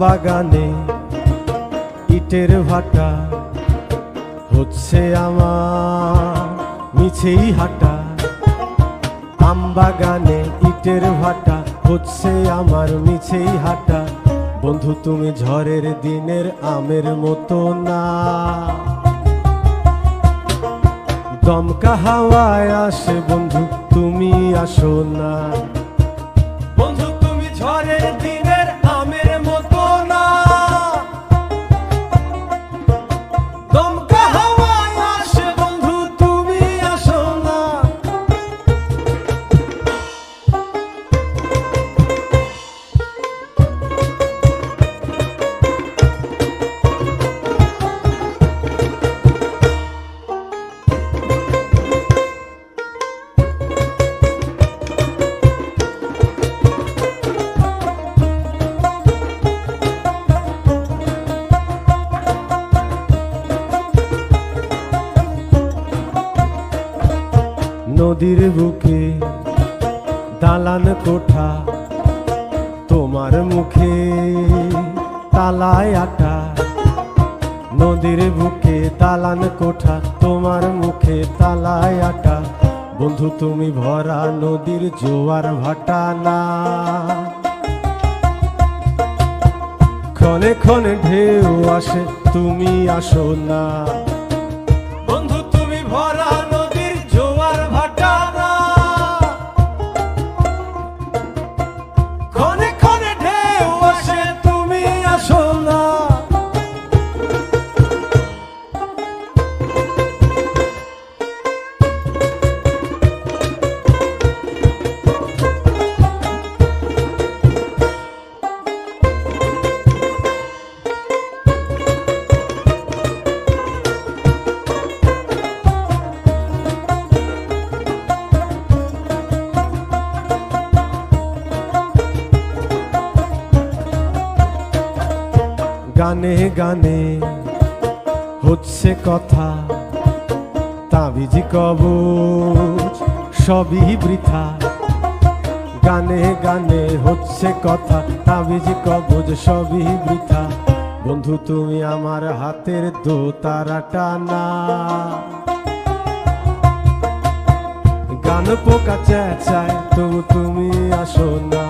বাগানে ইটের ভাটা হচ্ছে আমার মিছেই হাঁটা। আম বাগানে ইটের ভাটা হচ্ছে আমার মিছেই হাঁটা। বন্ধু, তুমি ঝড়ের দিনের আমের মতো না। দমকা হাওয়ায় আসে বন্ধু, তুমি আসো না। নদীর বুকে দালান কোঠা তোমার মুখে তালায় আটা। নদীর বুকে দালান কোঠা তোমার মুখে তালায় আটা। বন্ধু, তুমি ভরা নদীর জোয়ার ভাটা না। ক্ষণে ক্ষণে ঢেউ আসে, তুমি আসো না। গানে গানে হচ্ছে কথা, তাবিজি কবচ সবই বৃথা। গানে গানে হচ্ছে কথা, তাবিজি কবচ সবই বৃথা। বন্ধু, তুমি আমার হাতের দো তারাটা না গান পোকা চেঁচায়, তবু তুমি আসো না।